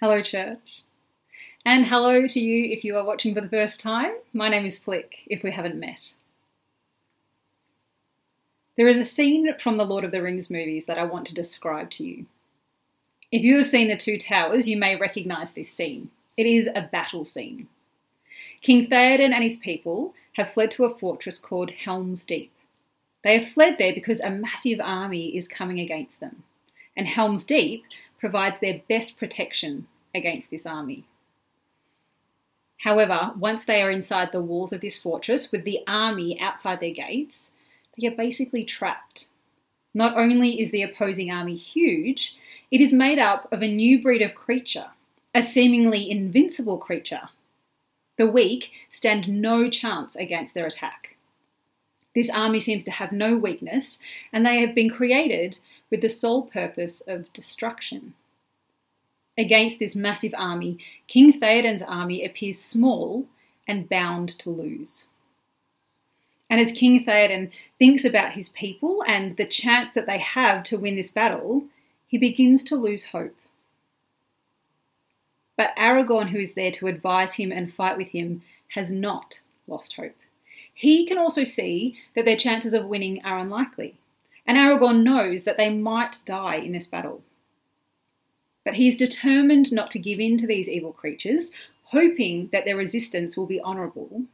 Hello, church. And hello to you if you are watching for the first time. My name is Flick, if we haven't met. There is a scene from the Lord of the Rings movies that I want to describe to you. If you have seen The Two Towers, you may recognise this scene. It is a battle scene. King Theoden and his people have fled to a fortress called Helm's Deep. They have fled there because a massive army is coming against them, and Helm's Deep provides their best protection against this army. However, once they are inside the walls of this fortress with the army outside their gates, they are basically trapped. Not only is the opposing army huge, it is made up of a new breed of creature, a seemingly invincible creature. The weak stand no chance against their attack. This army seems to have no weakness, and they have been created with the sole purpose of destruction. Against this massive army, King Theoden's army appears small and bound to lose. And as King Theoden thinks about his people and the chance that they have to win this battle, he begins to lose hope. But Aragorn, who is there to advise him and fight with him, has not lost hope. He can also see that their chances of winning are unlikely, and Aragorn knows that they might die in this battle. But he is determined not to give in to these evil creatures, hoping that their resistance will be honourable.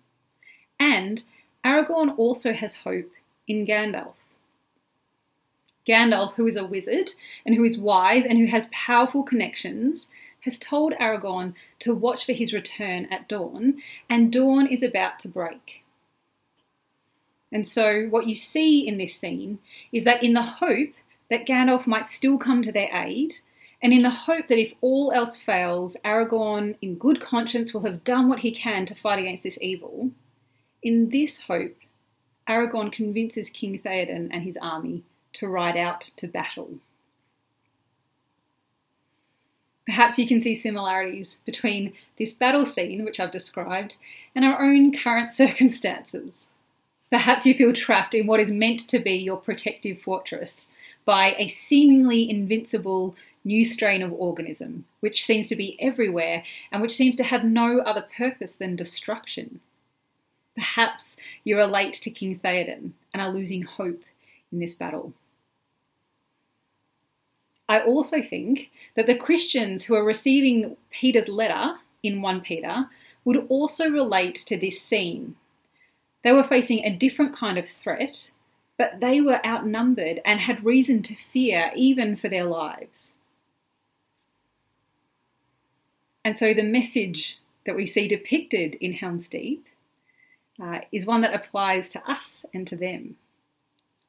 And Aragorn also has hope in Gandalf. Gandalf, who is a wizard and who is wise and who has powerful connections, has told Aragorn to watch for his return at dawn, and dawn is about to break. And so, what you see in this scene is that in the hope that Gandalf might still come to their aid, and in the hope that if all else fails, Aragorn, in good conscience, will have done what he can to fight against this evil, in this hope, Aragorn convinces King Theoden and his army to ride out to battle. Perhaps you can see similarities between this battle scene, which I've described, and our own current circumstances. Perhaps you feel trapped in what is meant to be your protective fortress by a seemingly invincible new strain of organism, which seems to be everywhere and which seems to have no other purpose than destruction. Perhaps you relate to King Theoden and are losing hope in this battle. I also think that the Christians who are receiving Peter's letter in 1 Peter would also relate to this scene. They were facing a different kind of threat, but they were outnumbered and had reason to fear even for their lives. And so the message that we see depicted in Helm's Deep uh, is one that applies to us and to them.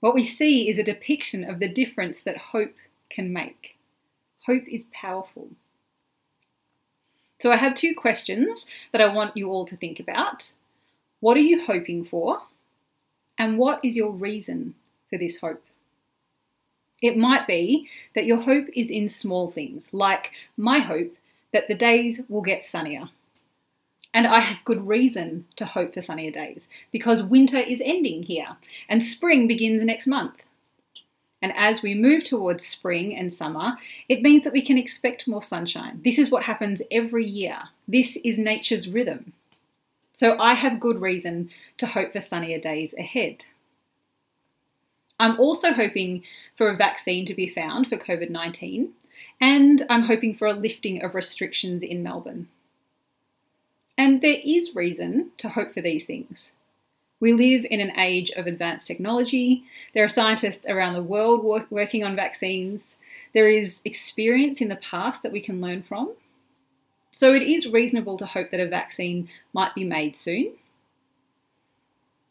What we see is a depiction of the difference that hope can make. Hope is powerful. So I have two questions that I want you all to think about. What are you hoping for? And what is your reason for this hope? It might be that your hope is in small things, like my hope that the days will get sunnier. And I have good reason to hope for sunnier days because winter is ending here and spring begins next month. And as we move towards spring and summer, it means that we can expect more sunshine. This is what happens every year. This is nature's rhythm. So I have good reason to hope for sunnier days ahead. I'm also hoping for a vaccine to be found for COVID 19, and I'm hoping for a lifting of restrictions in Melbourne. And there is reason to hope for these things. We live in an age of advanced technology. There are scientists around the world work, working on vaccines. There is experience in the past that we can learn from. So it is reasonable to hope that a vaccine might be made soon.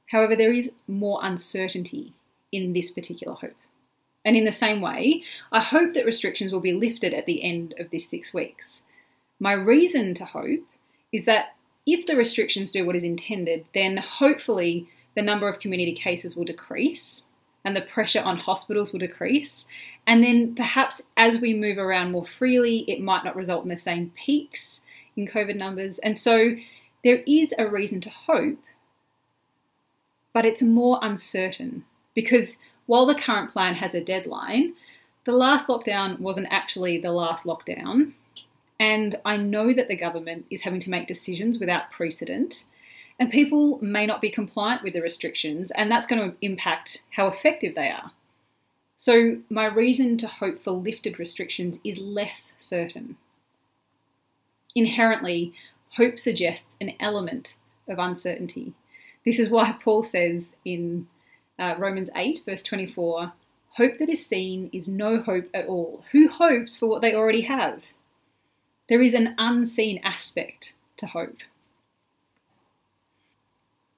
However, there is more uncertainty in this particular hope. And in the same way, I hope that restrictions will be lifted at the end of this six weeks. My reason to hope is that if the restrictions do what is intended, then hopefully the number of community cases will decrease and the pressure on hospitals will decrease. And then perhaps as we move around more freely, it might not result in the same peaks in COVID numbers. And so there is a reason to hope, but it's more uncertain because while the current plan has a deadline, the last lockdown wasn't actually the last lockdown. And I know that the government is having to make decisions without precedent, and people may not be compliant with the restrictions, and that's going to impact how effective they are. So, my reason to hope for lifted restrictions is less certain. Inherently, hope suggests an element of uncertainty. This is why Paul says in uh, Romans 8, verse 24 hope that is seen is no hope at all. Who hopes for what they already have? There is an unseen aspect to hope.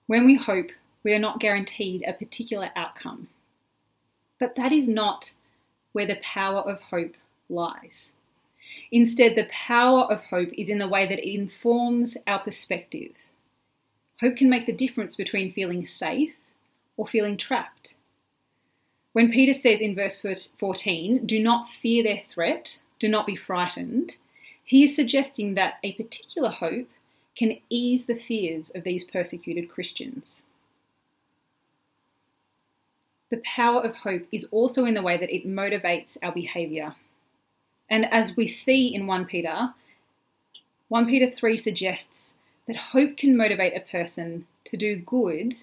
When we hope, we are not guaranteed a particular outcome. But that is not where the power of hope lies. Instead, the power of hope is in the way that it informs our perspective. Hope can make the difference between feeling safe or feeling trapped. When Peter says in verse 14, do not fear their threat, do not be frightened, he is suggesting that a particular hope can ease the fears of these persecuted Christians. The power of hope is also in the way that it motivates our behaviour. And as we see in 1 Peter, 1 Peter 3 suggests that hope can motivate a person to do good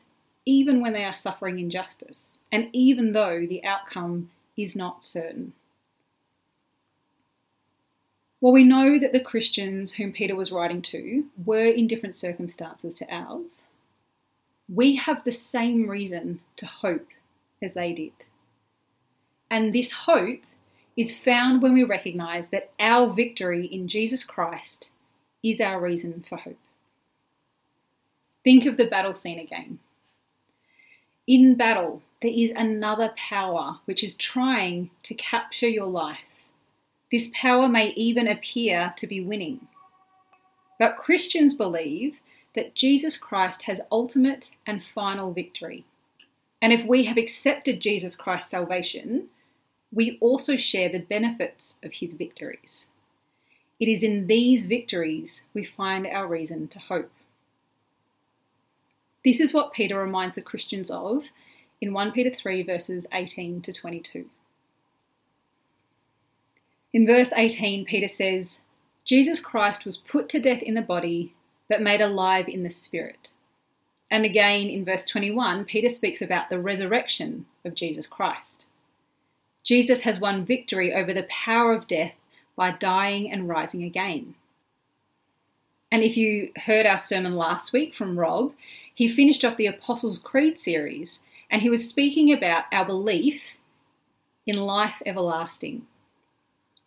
even when they are suffering injustice, and even though the outcome is not certain. Well, we know that the Christians whom Peter was writing to were in different circumstances to ours. We have the same reason to hope as they did. And this hope is found when we recognise that our victory in Jesus Christ is our reason for hope. Think of the battle scene again. In battle, there is another power which is trying to capture your life this power may even appear to be winning. But Christians believe that Jesus Christ has ultimate and final victory. And if we have accepted Jesus Christ's salvation, we also share the benefits of his victories. It is in these victories we find our reason to hope. This is what Peter reminds the Christians of in 1 Peter 3, verses 18 to 22. In verse 18, Peter says, Jesus Christ was put to death in the body, but made alive in the spirit. And again in verse 21, Peter speaks about the resurrection of Jesus Christ. Jesus has won victory over the power of death by dying and rising again. And if you heard our sermon last week from Rob, he finished off the Apostles' Creed series and he was speaking about our belief in life everlasting.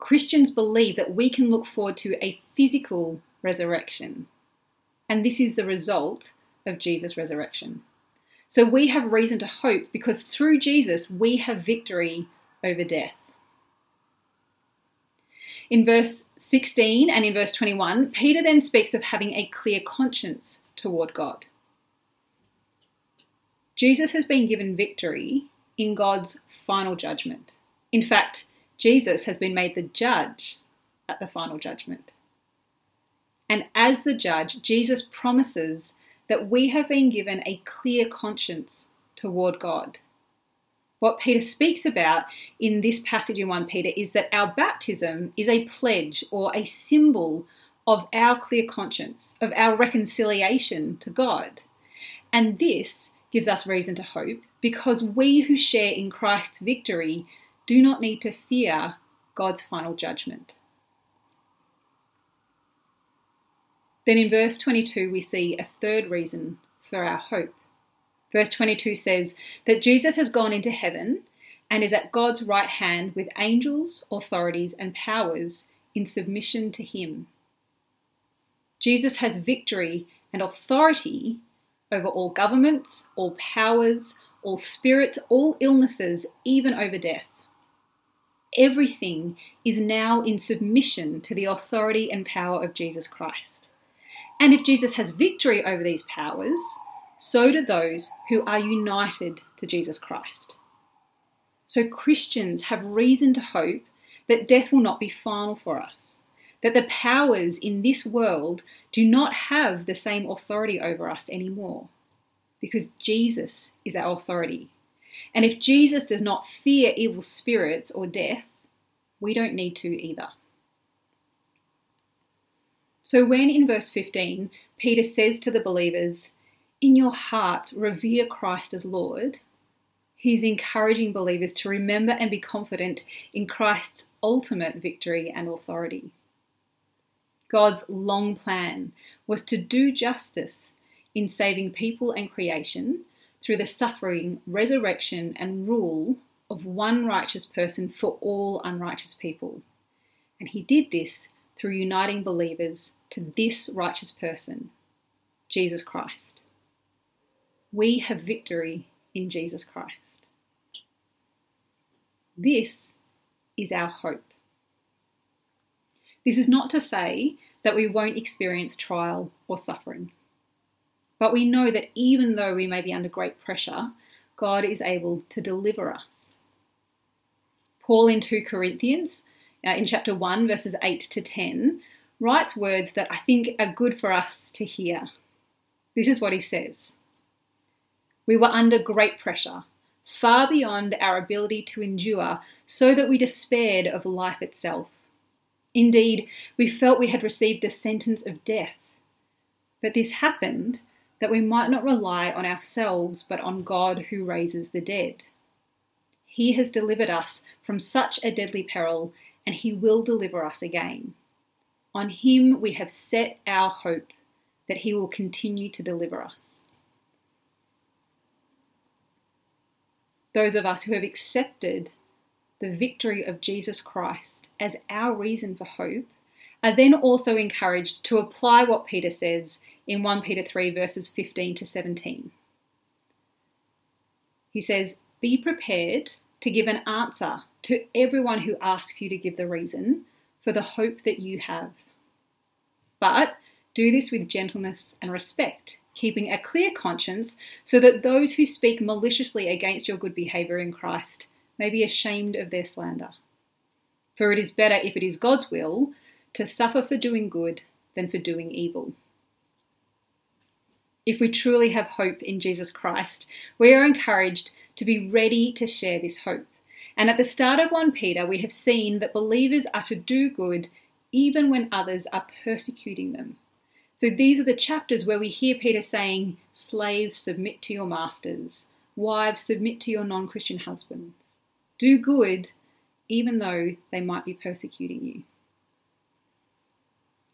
Christians believe that we can look forward to a physical resurrection. And this is the result of Jesus' resurrection. So we have reason to hope because through Jesus we have victory over death. In verse 16 and in verse 21, Peter then speaks of having a clear conscience toward God. Jesus has been given victory in God's final judgment. In fact, Jesus has been made the judge at the final judgment. And as the judge, Jesus promises that we have been given a clear conscience toward God. What Peter speaks about in this passage in 1 Peter is that our baptism is a pledge or a symbol of our clear conscience, of our reconciliation to God. And this gives us reason to hope because we who share in Christ's victory do not need to fear God's final judgment. Then in verse 22, we see a third reason for our hope. Verse 22 says that Jesus has gone into heaven and is at God's right hand with angels, authorities, and powers in submission to him. Jesus has victory and authority over all governments, all powers, all spirits, all illnesses, even over death everything is now in submission to the authority and power of Jesus Christ. And if Jesus has victory over these powers, so do those who are united to Jesus Christ. So Christians have reason to hope that death will not be final for us, that the powers in this world do not have the same authority over us anymore, because Jesus is our authority and if Jesus does not fear evil spirits or death, we don't need to either. So, when in verse 15, Peter says to the believers, In your hearts, revere Christ as Lord, he's encouraging believers to remember and be confident in Christ's ultimate victory and authority. God's long plan was to do justice in saving people and creation through the suffering, resurrection, and rule of one righteous person for all unrighteous people. And he did this through uniting believers to this righteous person, Jesus Christ. We have victory in Jesus Christ. This is our hope. This is not to say that we won't experience trial or suffering. But we know that even though we may be under great pressure, God is able to deliver us. Paul in 2 Corinthians, uh, in chapter 1, verses 8 to 10, writes words that I think are good for us to hear. This is what he says We were under great pressure, far beyond our ability to endure, so that we despaired of life itself. Indeed, we felt we had received the sentence of death. But this happened that we might not rely on ourselves, but on God who raises the dead. He has delivered us from such a deadly peril, and He will deliver us again. On Him we have set our hope that He will continue to deliver us. Those of us who have accepted the victory of Jesus Christ as our reason for hope, are then also encouraged to apply what Peter says in 1 Peter 3, verses 15 to 17. He says, Be prepared to give an answer to everyone who asks you to give the reason for the hope that you have. But do this with gentleness and respect, keeping a clear conscience, so that those who speak maliciously against your good behaviour in Christ may be ashamed of their slander. For it is better, if it is God's will, to suffer for doing good than for doing evil. If we truly have hope in Jesus Christ, we are encouraged to be ready to share this hope. And at the start of 1 Peter, we have seen that believers are to do good even when others are persecuting them. So these are the chapters where we hear Peter saying, Slaves, submit to your masters. Wives, submit to your non Christian husbands. Do good, even though they might be persecuting you.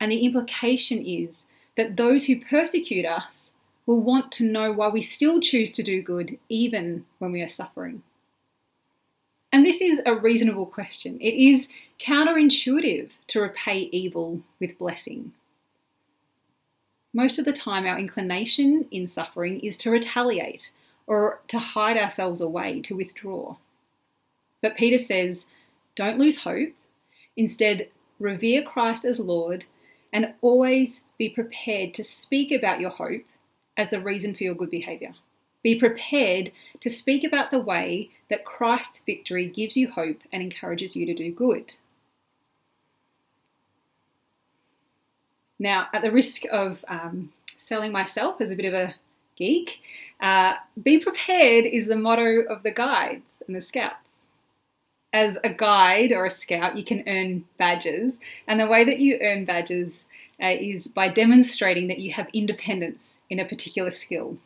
And the implication is that those who persecute us will want to know why we still choose to do good, even when we are suffering. And this is a reasonable question. It is counterintuitive to repay evil with blessing. Most of the time, our inclination in suffering is to retaliate or to hide ourselves away, to withdraw. But Peter says, don't lose hope. Instead, revere Christ as Lord and always be prepared to speak about your hope as the reason for your good behaviour. Be prepared to speak about the way that Christ's victory gives you hope and encourages you to do good. Now, at the risk of um, selling myself as a bit of a geek, uh, be prepared is the motto of the guides and the scouts as a guide or a scout, you can earn badges. And the way that you earn badges uh, is by demonstrating that you have independence in a particular skill.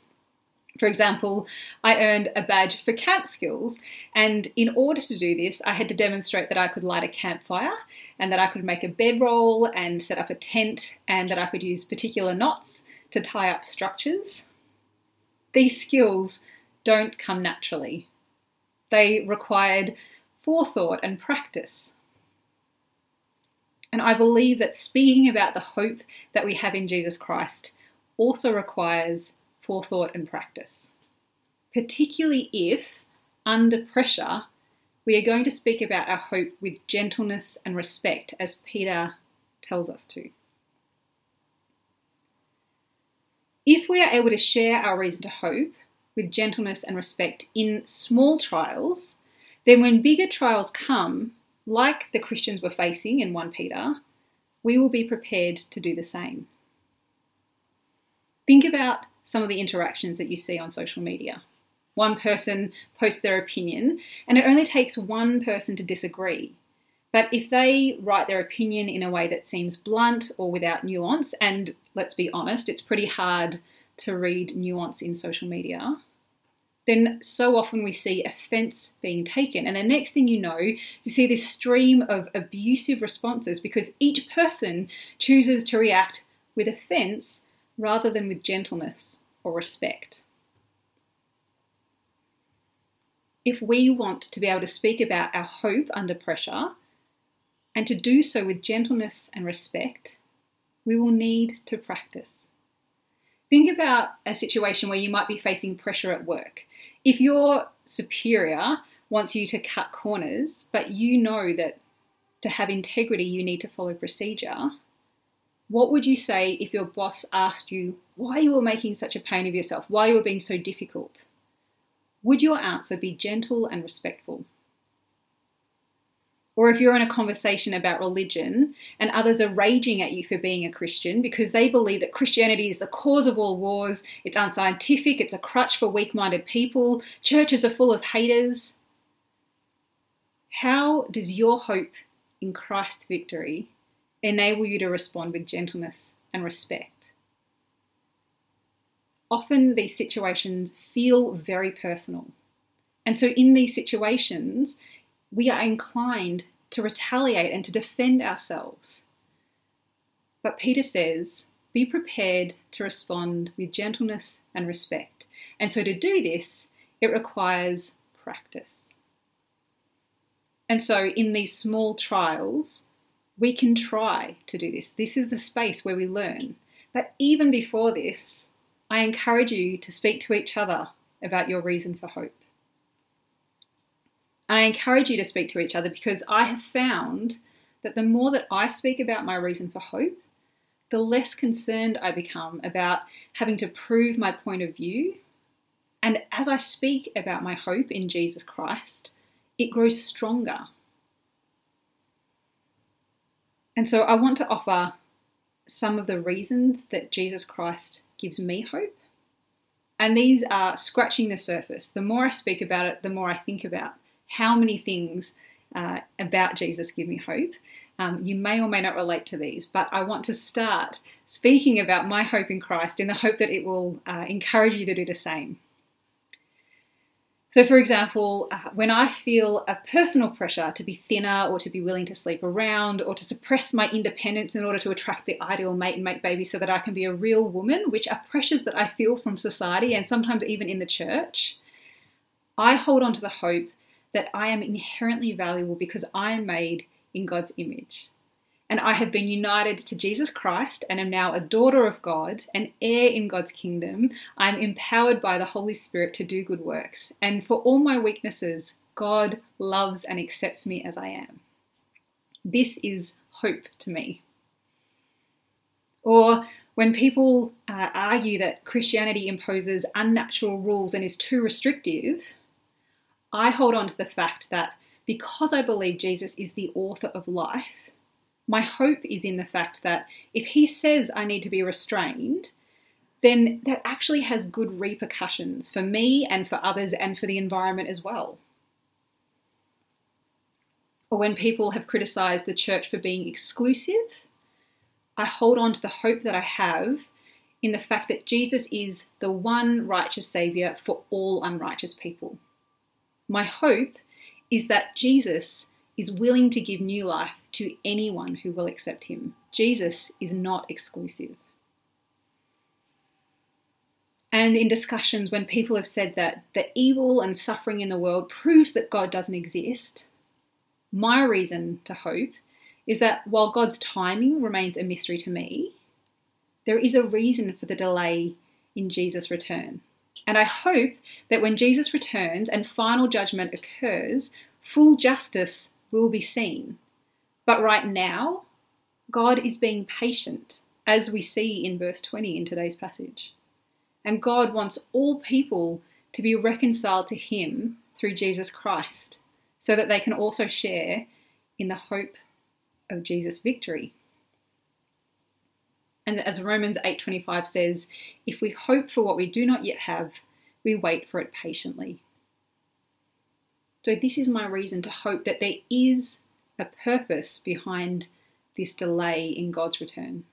For example, I earned a badge for camp skills, and in order to do this, I had to demonstrate that I could light a campfire and that I could make a bedroll and set up a tent and that I could use particular knots to tie up structures. These skills don't come naturally. They required forethought and practice. And I believe that speaking about the hope that we have in Jesus Christ also requires forethought and practice, particularly if, under pressure, we are going to speak about our hope with gentleness and respect, as Peter tells us to. If we are able to share our reason to hope with gentleness and respect in small trials, then, when bigger trials come, like the Christians were facing in 1 Peter, we will be prepared to do the same. Think about some of the interactions that you see on social media. One person posts their opinion, and it only takes one person to disagree. But if they write their opinion in a way that seems blunt or without nuance, and let's be honest, it's pretty hard to read nuance in social media, then so often we see offense being taken. And the next thing you know, you see this stream of abusive responses because each person chooses to react with offense rather than with gentleness or respect. If we want to be able to speak about our hope under pressure and to do so with gentleness and respect, we will need to practice. Think about a situation where you might be facing pressure at work. If your superior wants you to cut corners, but you know that to have integrity you need to follow procedure, what would you say if your boss asked you why you were making such a pain of yourself, why you were being so difficult? Would your answer be gentle and respectful? Or if you're in a conversation about religion and others are raging at you for being a Christian because they believe that Christianity is the cause of all wars, it's unscientific, it's a crutch for weak minded people, churches are full of haters, how does your hope in Christ's victory enable you to respond with gentleness and respect? Often these situations feel very personal. And so, in these situations, we are inclined to retaliate and to defend ourselves. But Peter says, be prepared to respond with gentleness and respect. And so to do this, it requires practice. And so in these small trials, we can try to do this. This is the space where we learn. But even before this, I encourage you to speak to each other about your reason for hope. And I encourage you to speak to each other because I have found that the more that I speak about my reason for hope, the less concerned I become about having to prove my point of view. And as I speak about my hope in Jesus Christ, it grows stronger. And so I want to offer some of the reasons that Jesus Christ gives me hope. And these are scratching the surface. The more I speak about it, the more I think about how many things uh, about Jesus give me hope. Um, you may or may not relate to these, but I want to start speaking about my hope in Christ in the hope that it will uh, encourage you to do the same. So, for example, uh, when I feel a personal pressure to be thinner or to be willing to sleep around or to suppress my independence in order to attract the ideal mate and make babies so that I can be a real woman, which are pressures that I feel from society and sometimes even in the church, I hold on to the hope that I am inherently valuable because I am made in God's image. And I have been united to Jesus Christ and am now a daughter of God, an heir in God's kingdom. I am empowered by the Holy Spirit to do good works. And for all my weaknesses, God loves and accepts me as I am. This is hope to me. Or when people uh, argue that Christianity imposes unnatural rules and is too restrictive, I hold on to the fact that because I believe Jesus is the author of life, my hope is in the fact that if he says I need to be restrained, then that actually has good repercussions for me and for others and for the environment as well. Or when people have criticized the church for being exclusive, I hold on to the hope that I have in the fact that Jesus is the one righteous Saviour for all unrighteous people. My hope is that Jesus is willing to give new life to anyone who will accept him. Jesus is not exclusive. And in discussions, when people have said that the evil and suffering in the world proves that God doesn't exist, my reason to hope is that while God's timing remains a mystery to me, there is a reason for the delay in Jesus' return. And I hope that when Jesus returns and final judgment occurs, full justice will be seen. But right now, God is being patient, as we see in verse 20 in today's passage. And God wants all people to be reconciled to Him through Jesus Christ, so that they can also share in the hope of Jesus' victory. And as Romans 8:25 says, if we hope for what we do not yet have, we wait for it patiently. So this is my reason to hope that there is a purpose behind this delay in God's return.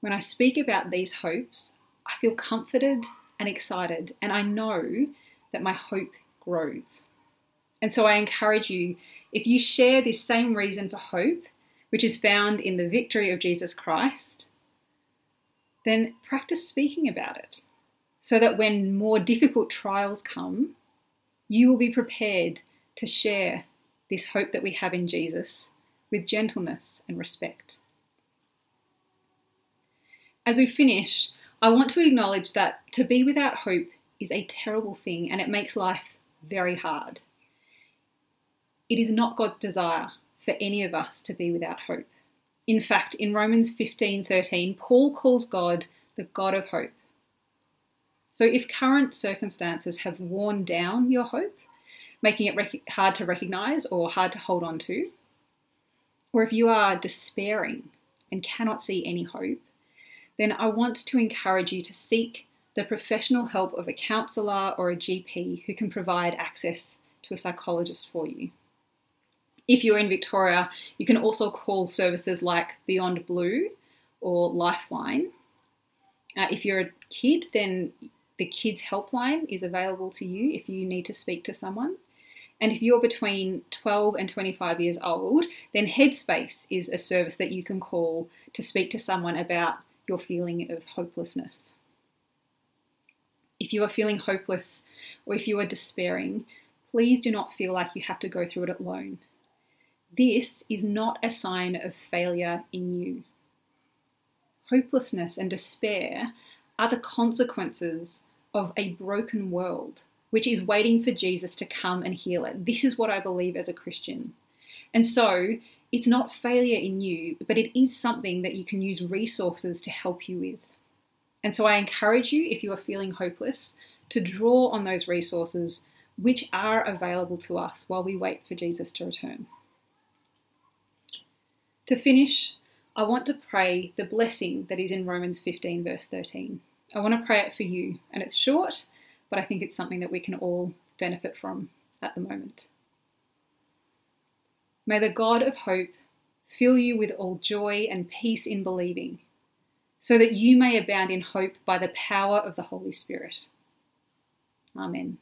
When I speak about these hopes, I feel comforted and excited, and I know that my hope grows. And so I encourage you if you share this same reason for hope, which is found in the victory of Jesus Christ, then practice speaking about it so that when more difficult trials come, you will be prepared to share this hope that we have in Jesus with gentleness and respect. As we finish, I want to acknowledge that to be without hope is a terrible thing and it makes life very hard. It is not God's desire for any of us to be without hope. In fact, in Romans 15:13, Paul calls God the God of hope. So if current circumstances have worn down your hope, making it rec- hard to recognize or hard to hold on to, or if you are despairing and cannot see any hope, then I want to encourage you to seek the professional help of a counsellor or a GP who can provide access to a psychologist for you. If you're in Victoria, you can also call services like Beyond Blue or Lifeline. Uh, if you're a kid, then the Kids Helpline is available to you if you need to speak to someone. And if you're between 12 and 25 years old, then Headspace is a service that you can call to speak to someone about your feeling of hopelessness. If you are feeling hopeless or if you are despairing, please do not feel like you have to go through it alone. This is not a sign of failure in you. Hopelessness and despair are the consequences of a broken world, which is waiting for Jesus to come and heal it. This is what I believe as a Christian. And so, it's not failure in you, but it is something that you can use resources to help you with. And so, I encourage you, if you are feeling hopeless, to draw on those resources which are available to us while we wait for Jesus to return. To finish, I want to pray the blessing that is in Romans 15, verse 13. I want to pray it for you, and it's short, but I think it's something that we can all benefit from at the moment. May the God of hope fill you with all joy and peace in believing, so that you may abound in hope by the power of the Holy Spirit. Amen.